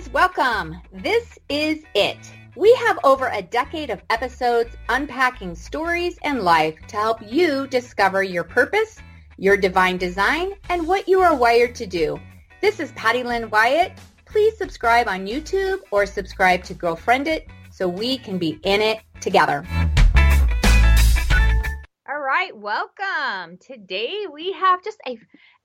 friends, welcome. This is it. We have over a decade of episodes unpacking stories and life to help you discover your purpose, your divine design, and what you are wired to do. This is Patty Lynn Wyatt. Please subscribe on YouTube or subscribe to Girlfriend It so we can be in it together. All right, welcome. Today we have just a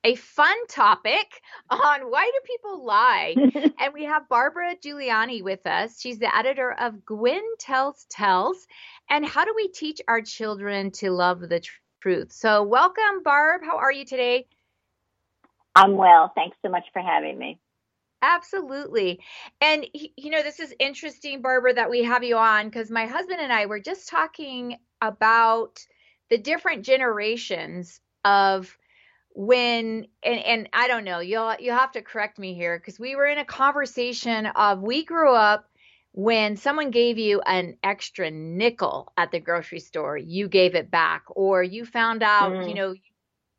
a fun topic on why do people lie? and we have Barbara Juliani with us. She's the editor of Gwen Tells Tales and how do we teach our children to love the tr- truth? So, welcome Barb. How are you today? I'm well. Thanks so much for having me. Absolutely. And, you know, this is interesting, Barbara, that we have you on because my husband and I were just talking about the different generations of when and and I don't know you'll you'll have to correct me here because we were in a conversation of we grew up when someone gave you an extra nickel at the grocery store you gave it back or you found out mm. you know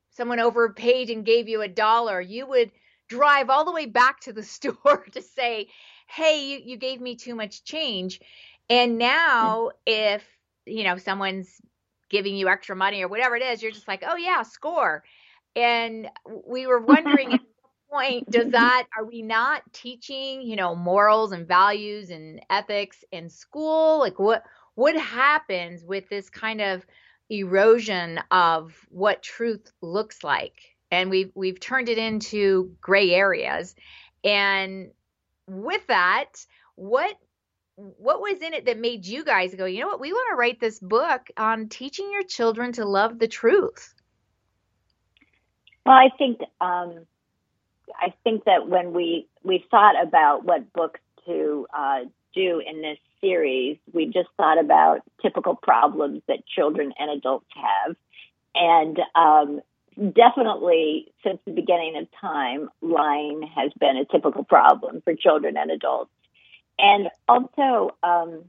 someone overpaid and gave you a dollar you would drive all the way back to the store to say hey you, you gave me too much change and now mm. if you know someone's giving you extra money or whatever it is you're just like oh yeah score and we were wondering at what point does that are we not teaching you know morals and values and ethics in school? Like what what happens with this kind of erosion of what truth looks like? And we've we've turned it into gray areas. And with that what what was in it that made you guys go you know what? We want to write this book on teaching your children to love the truth well, I think um, I think that when we we thought about what books to uh, do in this series, we just thought about typical problems that children and adults have, and um, definitely since the beginning of time, lying has been a typical problem for children and adults, and also, um,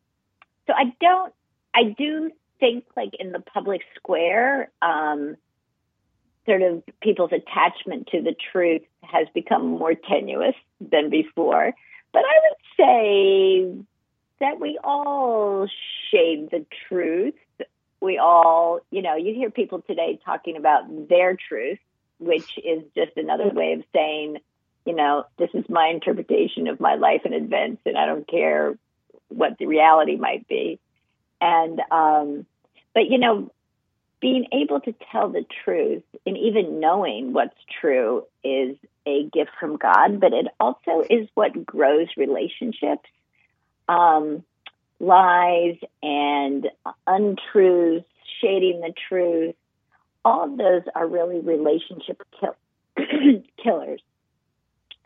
so I don't, I do think like in the public square. Um, sort of people's attachment to the truth has become more tenuous than before. But I would say that we all shade the truth. We all, you know, you hear people today talking about their truth, which is just another way of saying, you know, this is my interpretation of my life and events, and I don't care what the reality might be. And, um, but you know, being able to tell the truth and even knowing what's true is a gift from God, but it also is what grows relationships. Um, lies and untruths, shading the truth, all of those are really relationship kill- killers.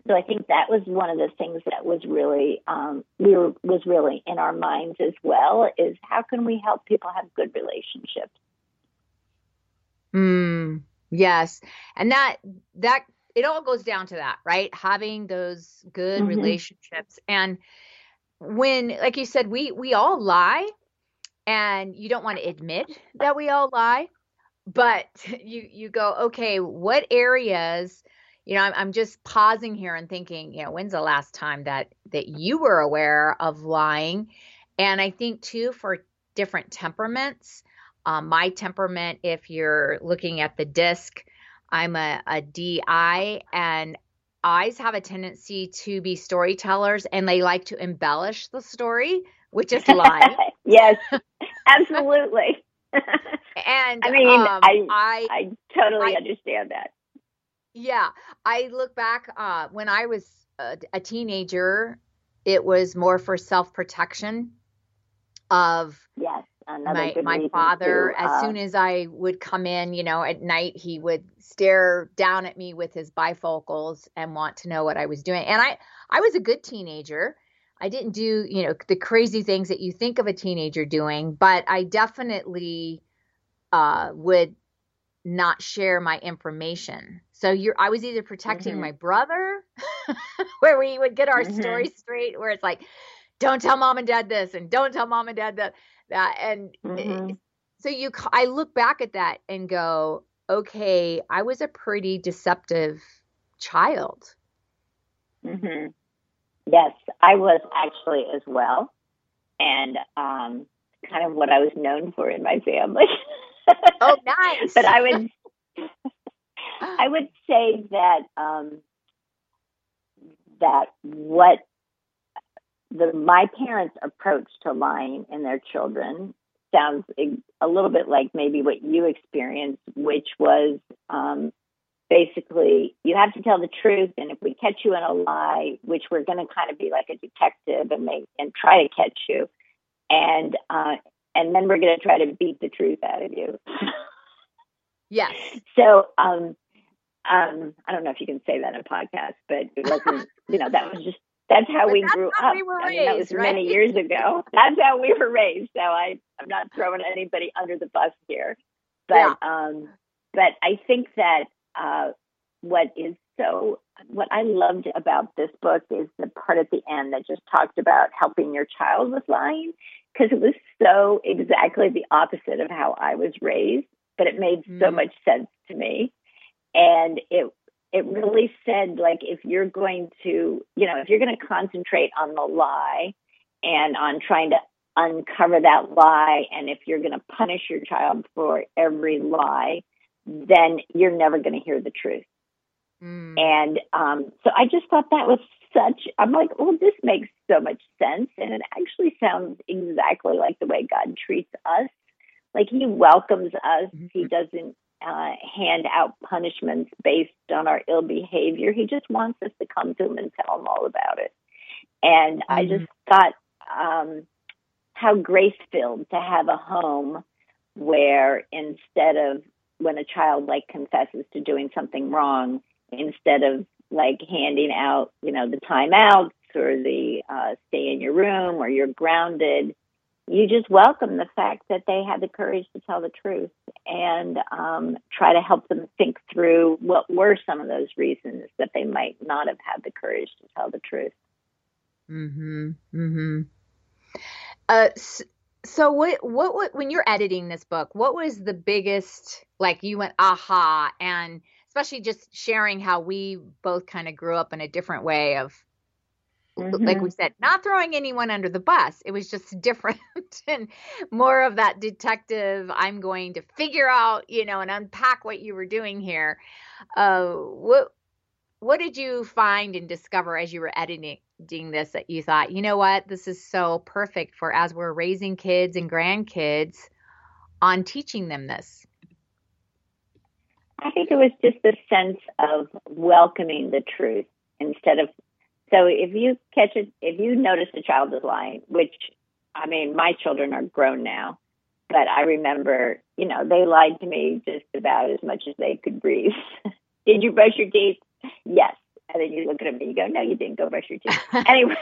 So I think that was one of the things that was really um, we were was really in our minds as well. Is how can we help people have good relationships? Mm, yes. And that that it all goes down to that, right? Having those good mm-hmm. relationships and when like you said we we all lie and you don't want to admit that we all lie, but you you go, okay, what areas you know, I'm, I'm just pausing here and thinking, you know, when's the last time that that you were aware of lying? And I think too for different temperaments, um, my temperament, if you're looking at the DISC, I'm a, a DI, and eyes have a tendency to be storytellers and they like to embellish the story, which is lying. yes, absolutely. and I mean, um, I, I, I totally I, understand that. Yeah, I look back uh, when I was a, a teenager. It was more for self protection. Of yes, my my father to, uh, as soon as i would come in you know at night he would stare down at me with his bifocals and want to know what i was doing and i i was a good teenager i didn't do you know the crazy things that you think of a teenager doing but i definitely uh, would not share my information so you're i was either protecting mm-hmm. my brother where we would get our mm-hmm. story straight where it's like don't tell mom and dad this and don't tell mom and dad that that and mm-hmm. so you i look back at that and go okay i was a pretty deceptive child mm-hmm. Yes, I was actually as well, and um, kind of what I was known for in my family. oh, nice! but I would, I would say that um, that what the my parents' approach to lying in their children sounds a little bit like maybe what you experienced, which was um, basically you have to tell the truth, and if we catch you in a lie, which we're going to kind of be like a detective and make and try to catch you, and uh, and then we're going to try to beat the truth out of you. yes. So um, um, I don't know if you can say that in a podcast, but it wasn't. you know, that was just that's how but we that's grew how up. We I raised, that was right? many years ago. That's how we were raised. So I, I'm not throwing anybody under the bus here, but Yeah. um, but I think that uh, what is so what I loved about this book is the part at the end that just talked about helping your child with lying because it was so exactly the opposite of how I was raised, but it made so Mm. much sense to me, and it it really said like if you're going to you know if you're going to concentrate on the lie and on trying to uncover that lie and if you're going to punish your child for every lie then you're never going to hear the truth Mm. and um, so i just thought that was such i'm like oh this makes so much sense and it actually sounds exactly like the way god treats us like he welcomes us he Mhm. doesn't uh, hand out punishments based on our ill behavior. He just wants us to come to him and tell him all about it. And I just thought um, how grace filled to have a home where instead of when a child like confesses to doing something wrong, instead of like handing out, you know, the timeouts or the uh, stay in your room or you're grounded, you just welcome the fact that they had the courage to tell the truth and um, try to help them think through what were some of those reasons that they might not have had the courage to tell the truth. Mm-hmm. Mm-hmm. Uh, so what, what, what, when you're editing this book, what was the biggest, like you went, aha, and especially just sharing how we both kind of grew up in a different way of, like we said, not throwing anyone under the bus. It was just different and more of that detective. I'm going to figure out, you know, and unpack what you were doing here. Uh, what, what did you find and discover as you were editing this that you thought, you know what, this is so perfect for as we're raising kids and grandkids on teaching them this? I think it was just the sense of welcoming the truth instead of. So if you catch it, if you notice a child is lying, which I mean, my children are grown now, but I remember, you know, they lied to me just about as much as they could breathe. Did you brush your teeth? Yes. And then you look at them and you go, no, you didn't go brush your teeth. anyway,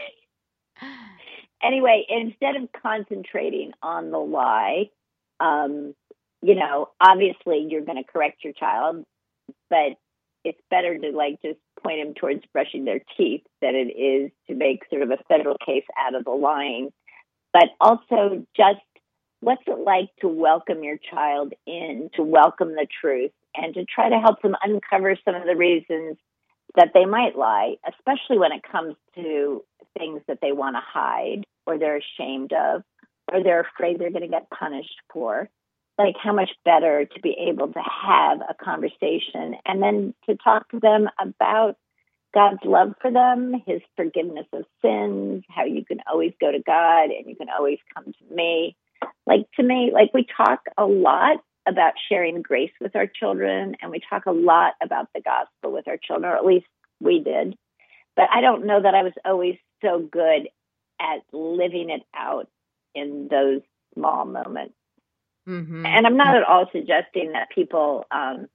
anyway, instead of concentrating on the lie, um, you know, obviously you're going to correct your child, but it's better to like just point them towards brushing their teeth than it is to make sort of a federal case out of the lying. But also just what's it like to welcome your child in, to welcome the truth, and to try to help them uncover some of the reasons that they might lie, especially when it comes to things that they want to hide or they're ashamed of or they're afraid they're going to get punished for. Like, how much better to be able to have a conversation and then to talk to them about God's love for them, His forgiveness of sins, how you can always go to God and you can always come to me. Like, to me, like, we talk a lot about sharing grace with our children, and we talk a lot about the gospel with our children, or at least we did. But I don't know that I was always so good at living it out in those small moments. Mm-hmm. And I'm not at all suggesting that people um,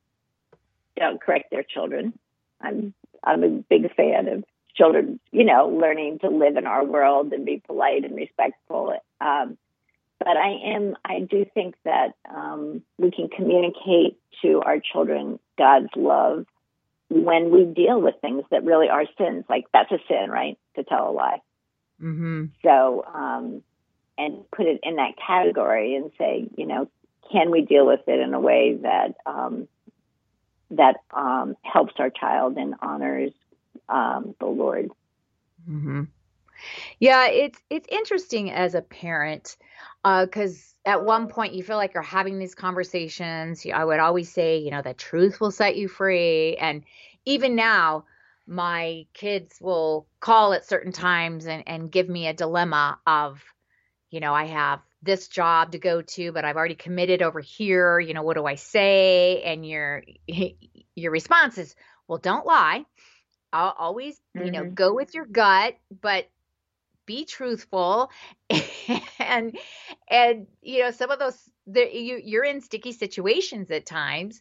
don't correct their children. I'm I'm a big fan of children, you know, learning to live in our world and be polite and respectful. Um, but I am, I do think that um, we can communicate to our children God's love when we deal with things that really are sins. Like that's a sin, right? To tell a lie. Mm-hmm. So, um, and put it in that category and say, you know, can we deal with it in a way that um, that um, helps our child and honors um, the Lord? Mm-hmm. Yeah, it's it's interesting as a parent because uh, at one point you feel like you're having these conversations. I would always say, you know, the truth will set you free, and even now, my kids will call at certain times and and give me a dilemma of, you know, I have this job to go to, but I've already committed over here. You know, what do I say? And your your response is, well, don't lie. I'll always, mm-hmm. you know, mm-hmm. go with your gut, but be truthful and and you know some of those the, you you're in sticky situations at times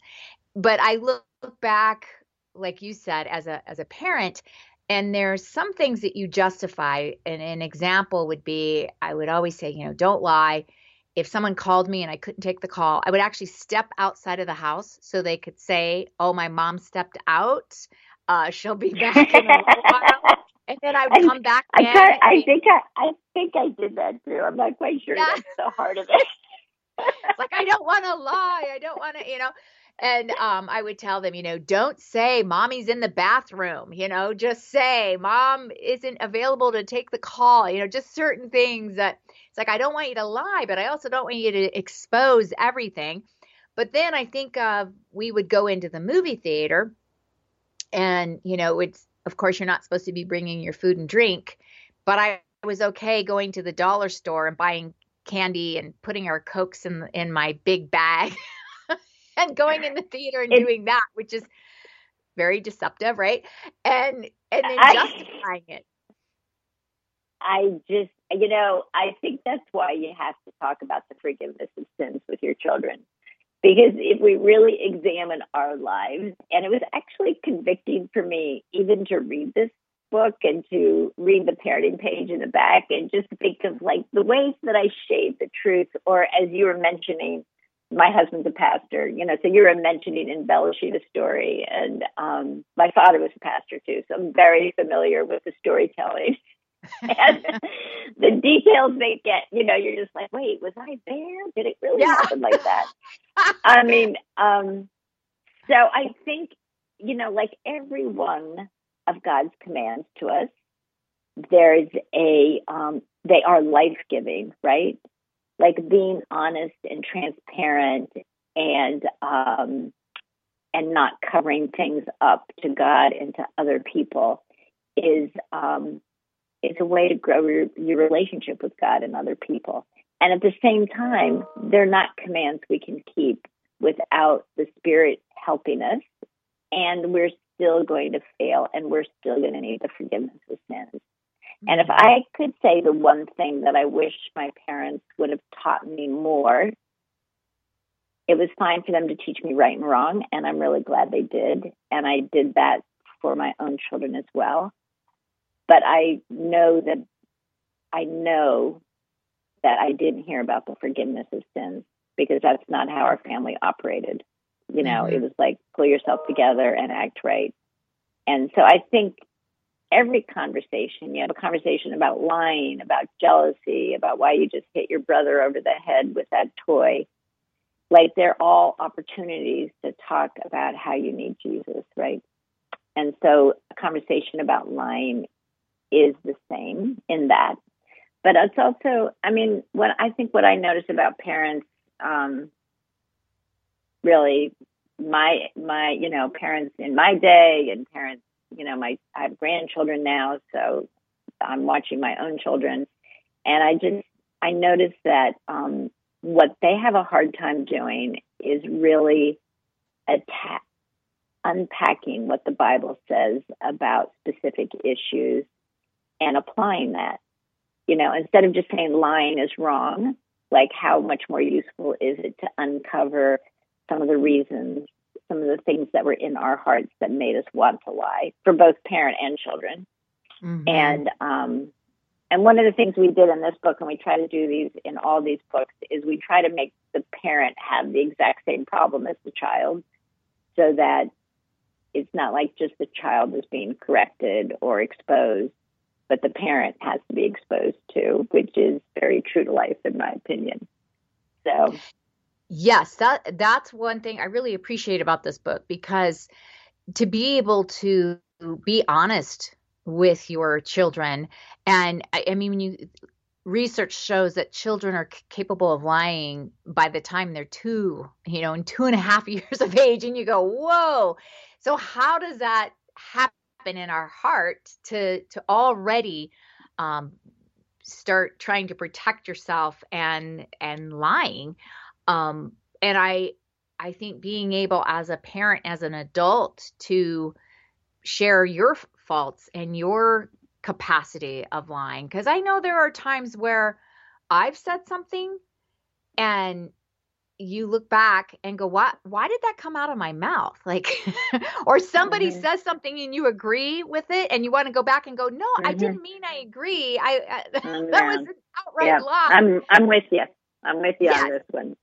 but i look back like you said as a as a parent and there's some things that you justify and an example would be i would always say you know don't lie if someone called me and i couldn't take the call i would actually step outside of the house so they could say oh my mom stepped out uh, she'll be back in a while and then I would come back. I, I, I think I, I think I did that too. I'm not quite sure yeah. that's the heart of it. like I don't want to lie. I don't want to, you know. And um, I would tell them, you know, don't say mommy's in the bathroom. You know, just say mom isn't available to take the call. You know, just certain things that it's like I don't want you to lie, but I also don't want you to expose everything. But then I think uh, we would go into the movie theater, and you know, it's of course, you're not supposed to be bringing your food and drink, but I was okay going to the dollar store and buying candy and putting our cokes in in my big bag and going in the theater and doing that, which is very deceptive, right? And and then I, justifying it. I just, you know, I think that's why you have to talk about the forgiveness of sins with your children because if we really examine our lives, and it was actually convicting for me even to read this book and to read the parenting page in the back and just think of like the ways that I shade the truth, or as you were mentioning, my husband's a pastor, you know, so you were mentioning embellishing the story. And um, my father was a pastor too, so I'm very familiar with the storytelling. and the details they get, you know, you're just like, wait, was I there? Did it really yeah. happen like that? I mean, um, so I think, you know, like every one of God's commands to us, there's a, um, they are life giving, right? Like being honest and transparent and, um, and not covering things up to God and to other people is um, it's a way to grow your, your relationship with God and other people. And at the same time, they're not commands we can keep without the Spirit helping us. And we're still going to fail and we're still going to need the forgiveness of sins. And if I could say the one thing that I wish my parents would have taught me more, it was fine for them to teach me right and wrong. And I'm really glad they did. And I did that for my own children as well. But I know that I know that I didn't hear about the forgiveness of sins because that's not how our family operated. You know, mm-hmm. it was like pull yourself together and act right. And so I think every conversation, you have a conversation about lying, about jealousy, about why you just hit your brother over the head with that toy. Like they're all opportunities to talk about how you need Jesus, right? And so a conversation about lying is the same in that. But it's also, I mean, what I think what I notice about parents, um, really, my my you know parents in my day and parents, you know, my I have grandchildren now, so I'm watching my own children, and I just I notice that um, what they have a hard time doing is really attack unpacking what the Bible says about specific issues and applying that. You know, instead of just saying lying is wrong, like how much more useful is it to uncover some of the reasons, some of the things that were in our hearts that made us want to lie for both parent and children. Mm-hmm. And um, and one of the things we did in this book, and we try to do these in all these books, is we try to make the parent have the exact same problem as the child, so that it's not like just the child is being corrected or exposed, but the parent has to be exposed to, which is very true to life, in my opinion. So, yes, that that's one thing I really appreciate about this book because to be able to be honest with your children. And I, I mean, when you research shows that children are c- capable of lying by the time they're two, you know, in two and a half years of age, and you go, whoa. So how does that happen in our heart to to already um, start trying to protect yourself and and lying? Um, and I I think being able as a parent, as an adult, to share your faults and your capacity of lying. Because I know there are times where I've said something and you look back and go, what, why did that come out of my mouth? Like, or somebody mm-hmm. says something and you agree with it and you want to go back and go, no, mm-hmm. I didn't mean I agree. I, I mm, that was an outright yeah. lie. I'm, I'm with you. I'm with you yeah. on this one.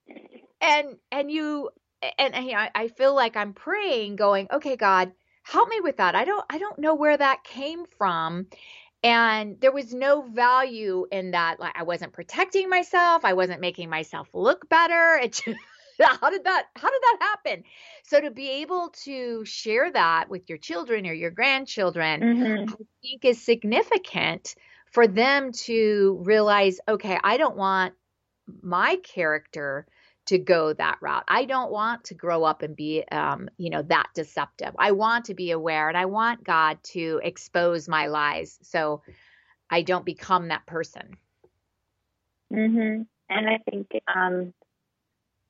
And, and you, and, and I, I feel like I'm praying going, okay, God, help me with that. I don't I don't know where that came from. And there was no value in that. Like I wasn't protecting myself. I wasn't making myself look better. It just, how did that how did that happen? So to be able to share that with your children or your grandchildren, mm-hmm. I think is significant for them to realize, okay, I don't want my character to go that route. I don't want to grow up and be, um, you know, that deceptive. I want to be aware and I want God to expose my lies so I don't become that person. Mhm. And I think, um,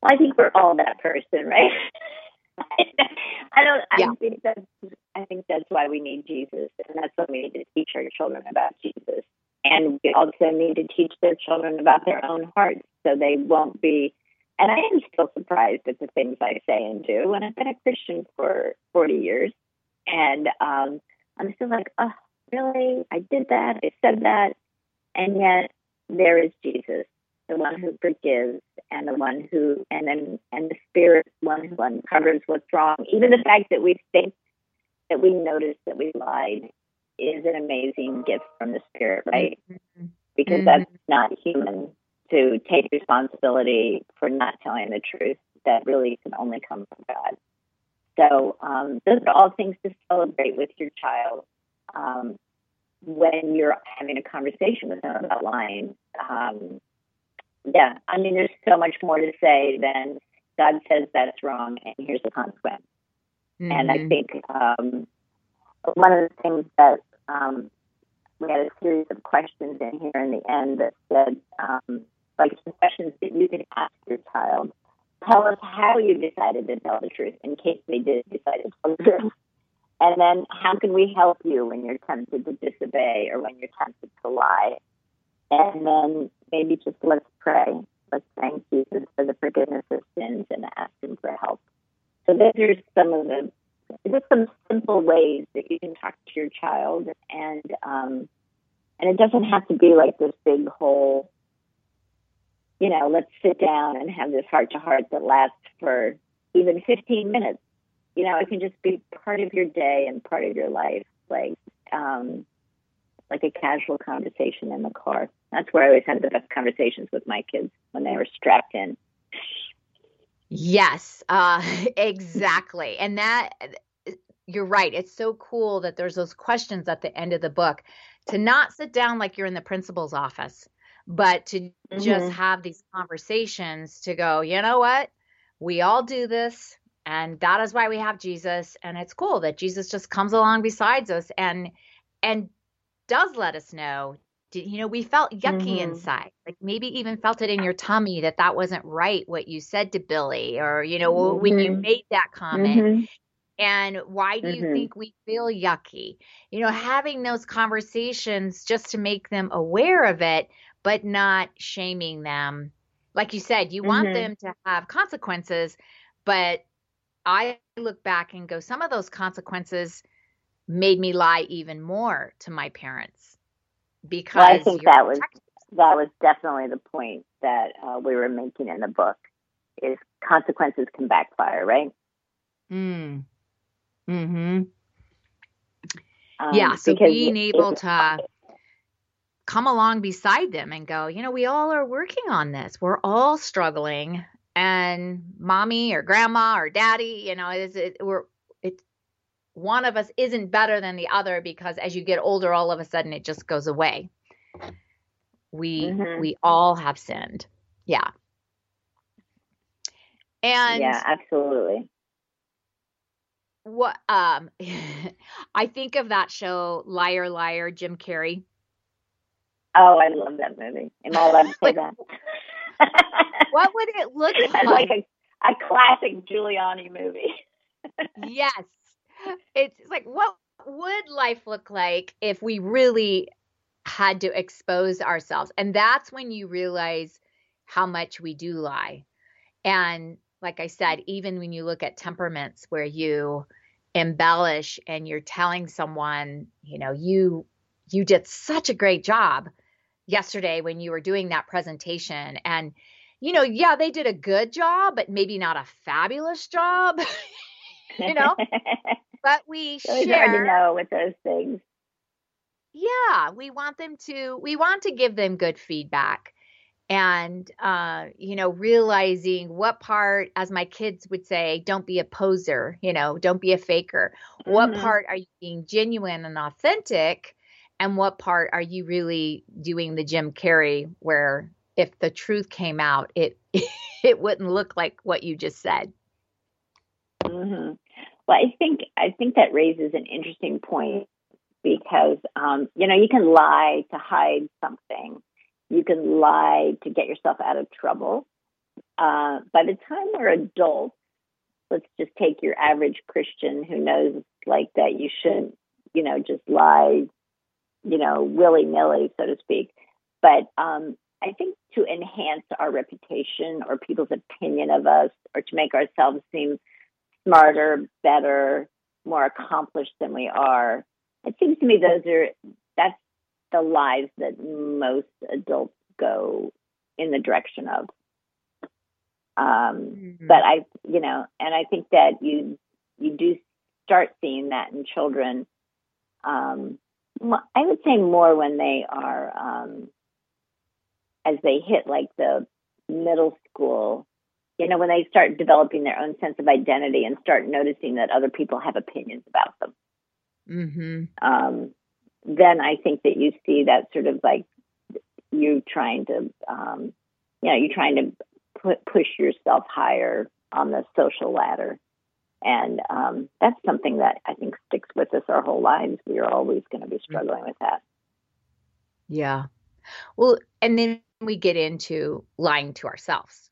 I think we're all that person, right? I don't. I yeah. think that's. I think that's why we need Jesus, and that's why we need to teach our children about Jesus, and we also need to teach their children about their own hearts, so they won't be and I am still surprised at the things I say and do. And I've been a Christian for 40 years. And um, I'm still like, oh, really? I did that. I said that. And yet there is Jesus, the one who forgives and the one who, and then, and the Spirit, one who uncovers what's wrong. Even the fact that we think that we notice that we lied is an amazing gift from the Spirit, right? Mm-hmm. Because mm-hmm. that's not human to take responsibility for not telling the truth that really can only come from God. So um, those are all things to celebrate with your child um, when you're having a conversation with them about lying. Um, yeah, I mean, there's so much more to say than God says that's wrong, and here's the consequence. Mm-hmm. And I mm-hmm. think um, one of the things that um, we had a series of questions in here in the end that said, um, like some questions that you can ask your child. Tell us how you decided to tell the truth in case they did decide to tell the truth. And then how can we help you when you're tempted to disobey or when you're tempted to lie? And then maybe just let's pray. Let's thank Jesus for the forgiveness of sins and ask him for help. So those are some of the just some simple ways that you can talk to your child and um, and it doesn't have to be like this big whole you know, let's sit down and have this heart to heart that lasts for even 15 minutes. You know, it can just be part of your day and part of your life, like um, like a casual conversation in the car. That's where I always had the best conversations with my kids when they were strapped in. Yes, uh, exactly. and that you're right. It's so cool that there's those questions at the end of the book to not sit down like you're in the principal's office but to mm-hmm. just have these conversations to go, you know what? We all do this. And that is why we have Jesus. And it's cool that Jesus just comes along besides us and and does let us know you know we felt yucky mm-hmm. inside like maybe even felt it in your tummy that that wasn't right what you said to billy or you know mm-hmm. when you mm-hmm. made that comment mm-hmm. and why do you mm-hmm. think we feel yucky you know having those conversations just to make them aware of it but not shaming them. Like you said, you want them to have consequences, but I look back and go, some of those consequences made me lie even more to my parents because well, I think that was that was definitely the point that uh, we were making in the book is consequences can backfire, right? Mm. Hmm. Um, yeah. So being able to come along beside them and go, you know, we all are working on this. We're all struggling. And mommy or grandma or daddy, you know, is it we're one of us isn't better than the other because as you get older all of a sudden it just goes away. We mm-hmm. we all have sinned. Yeah. And yeah absolutely. What um i think of that show liar liar jim carrey. Oh i love that movie. Am i allowed to say that? what would it look like like? a, a classic giuliani movie. Yes it's like what would life look like if we really had to expose ourselves? And that's when you realize how much we do lie. And like i said even when you look at temperaments where you embellish and you're telling someone you know you you did such a great job yesterday when you were doing that presentation. And you know yeah they did a good job but maybe not a fabulous job you know but we it's share. hard to know with those things. Yeah, we want them to. We want to give them good feedback, and uh, you know, realizing what part, as my kids would say, don't be a poser. You know, don't be a faker. Mm-hmm. What part are you being genuine and authentic? And what part are you really doing the Jim Carrey, where if the truth came out, it it wouldn't look like what you just said. Mm-hmm. Well, I think I think that raises an interesting point because um, you know you can lie to hide something, you can lie to get yourself out of trouble. Uh, by the time we're adults, let's just take your average Christian who knows like that you shouldn't, you know, just lie, you know, willy nilly, so to speak. But um, I think to enhance our reputation or people's opinion of us or to make ourselves seem smarter, better, more accomplished than we are. It seems to me those are that's the lives that most adults go in the direction of. Um, mm-hmm. But I, you know, and I think that you you do start seeing that in children. Um, I would say more when they are um, as they hit like the middle school you know, when they start developing their own sense of identity and start noticing that other people have opinions about them, mm-hmm. um, then I think that you see that sort of like you trying to, um, you know, you're trying to put, push yourself higher on the social ladder. And um, that's something that I think sticks with us our whole lives. We are always going to be mm-hmm. struggling with that. Yeah. Well, and then we get into lying to ourselves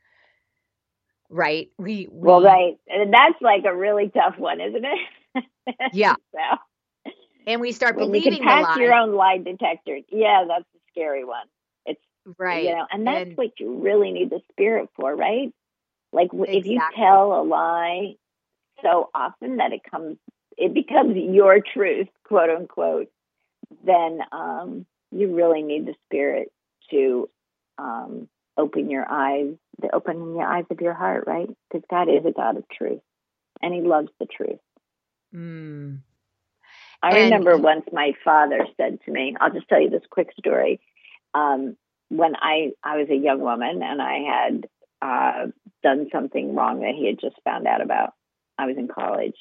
right? We, we well, right, and that's like a really tough one, isn't it? Yeah. so, and we start believing you can pass your own lie detector. Yeah, that's a scary one. It's right, you know, and that's and, what you really need the spirit for, right? Like exactly. if you tell a lie so often that it comes, it becomes your truth, quote unquote. Then um, you really need the spirit to um, open your eyes, the opening the eyes of your heart, right? Because God is a God of truth, and He loves the truth. Mm. I and, remember once my father said to me, I'll just tell you this quick story. Um, when I I was a young woman and I had uh, done something wrong that he had just found out about. I was in college,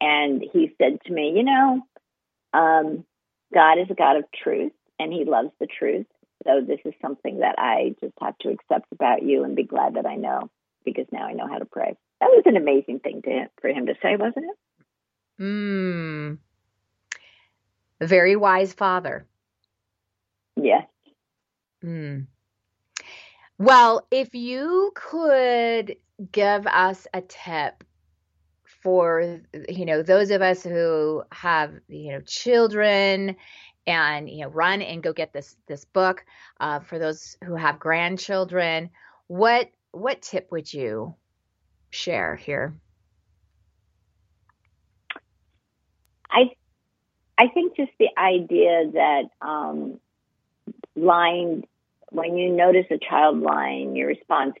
and he said to me, "You know, um, God is a God of truth, and He loves the truth, so this is something that I just have to accept about you and be glad that I know because now I know how to pray. That was an amazing thing to for him to say, wasn't it? Hmm. A very wise father. Yes. Hmm. Well, if you could give us a tip for you know those of us who have you know children and you know run and go get this this book uh, for those who have grandchildren. What what tip would you share here? I i think just the idea that um, lying when you notice a child lying your response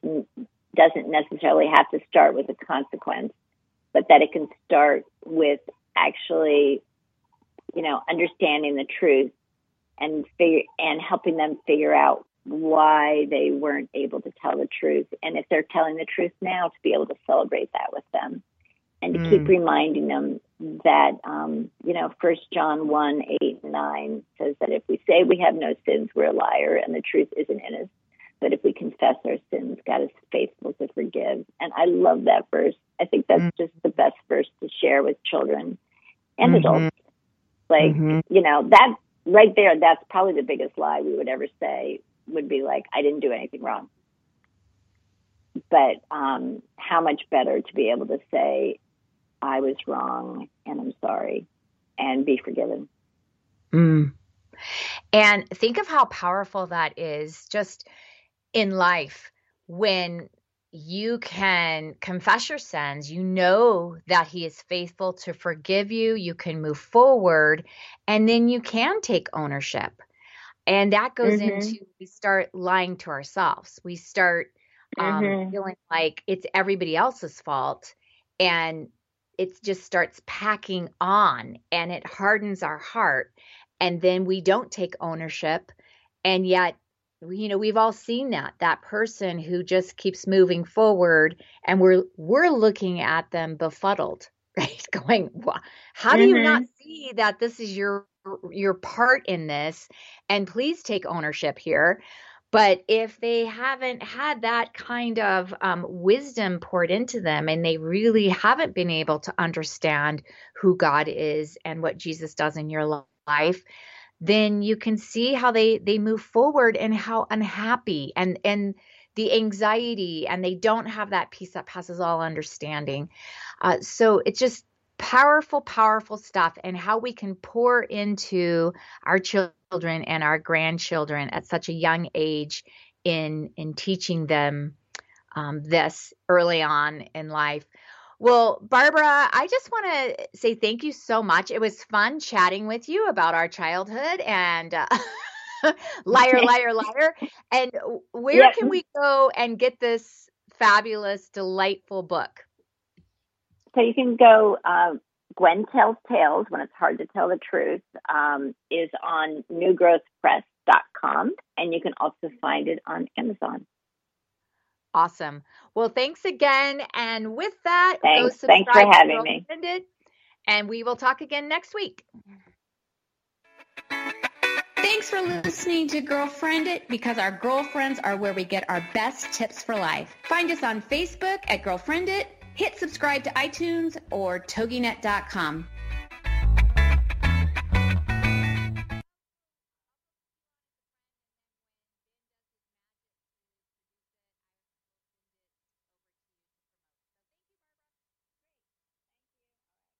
doesn't necessarily have to start with a consequence but that it can start with actually you know, understanding the truth and figure and helping them figure out why they weren't able to tell the truth and if they're telling the truth now to be able to celebrate that with them and to mm. keep reminding them that um, you know, First John one eight and nine says that if we say we have no sins, we're a liar, and the truth isn't in us. But if we confess our sins, God is faithful to forgive. And I love that verse. I think that's mm-hmm. just the best verse to share with children and mm-hmm. adults. Like, mm-hmm. you know, that right there, that's probably the biggest lie we would ever say would be like, I didn't do anything wrong. But um, how much better to be able to say, I was wrong and I'm sorry and be forgiven. Mm. And think of how powerful that is just in life when you can confess your sins. You know that He is faithful to forgive you. You can move forward, and then you can take ownership. And that goes mm-hmm. into we start lying to ourselves. We start um, mm-hmm. feeling like it's everybody else's fault. And it just starts packing on and it hardens our heart. And then we don't take ownership. And yet, you know, we've all seen that that person who just keeps moving forward and we're we're looking at them befuddled, right? Going, how do mm-hmm. you not see that this is your your part in this and please take ownership here but if they haven't had that kind of um, wisdom poured into them and they really haven't been able to understand who God is and what Jesus does in your life, then you can see how they they move forward and how unhappy and and the anxiety and they don't have that peace that passes all understanding. Uh, so it's just powerful, powerful stuff and how we can pour into our children and our grandchildren at such a young age in in teaching them um, this early on in life. Well, Barbara, I just want to say thank you so much. It was fun chatting with you about our childhood and uh, liar, liar, liar. And where can we go and get this fabulous, delightful book? So you can go. Uh, Gwen tells tales when it's hard to tell the truth. Um, is on newgrowthpress.com, and you can also find it on Amazon. Awesome. Well, thanks again. And with that, thanks, thanks for having me. And we will talk again next week. Thanks for listening to Girlfriend It because our girlfriends are where we get our best tips for life. Find us on Facebook at Girlfriend It Hit subscribe to iTunes or toginet.com.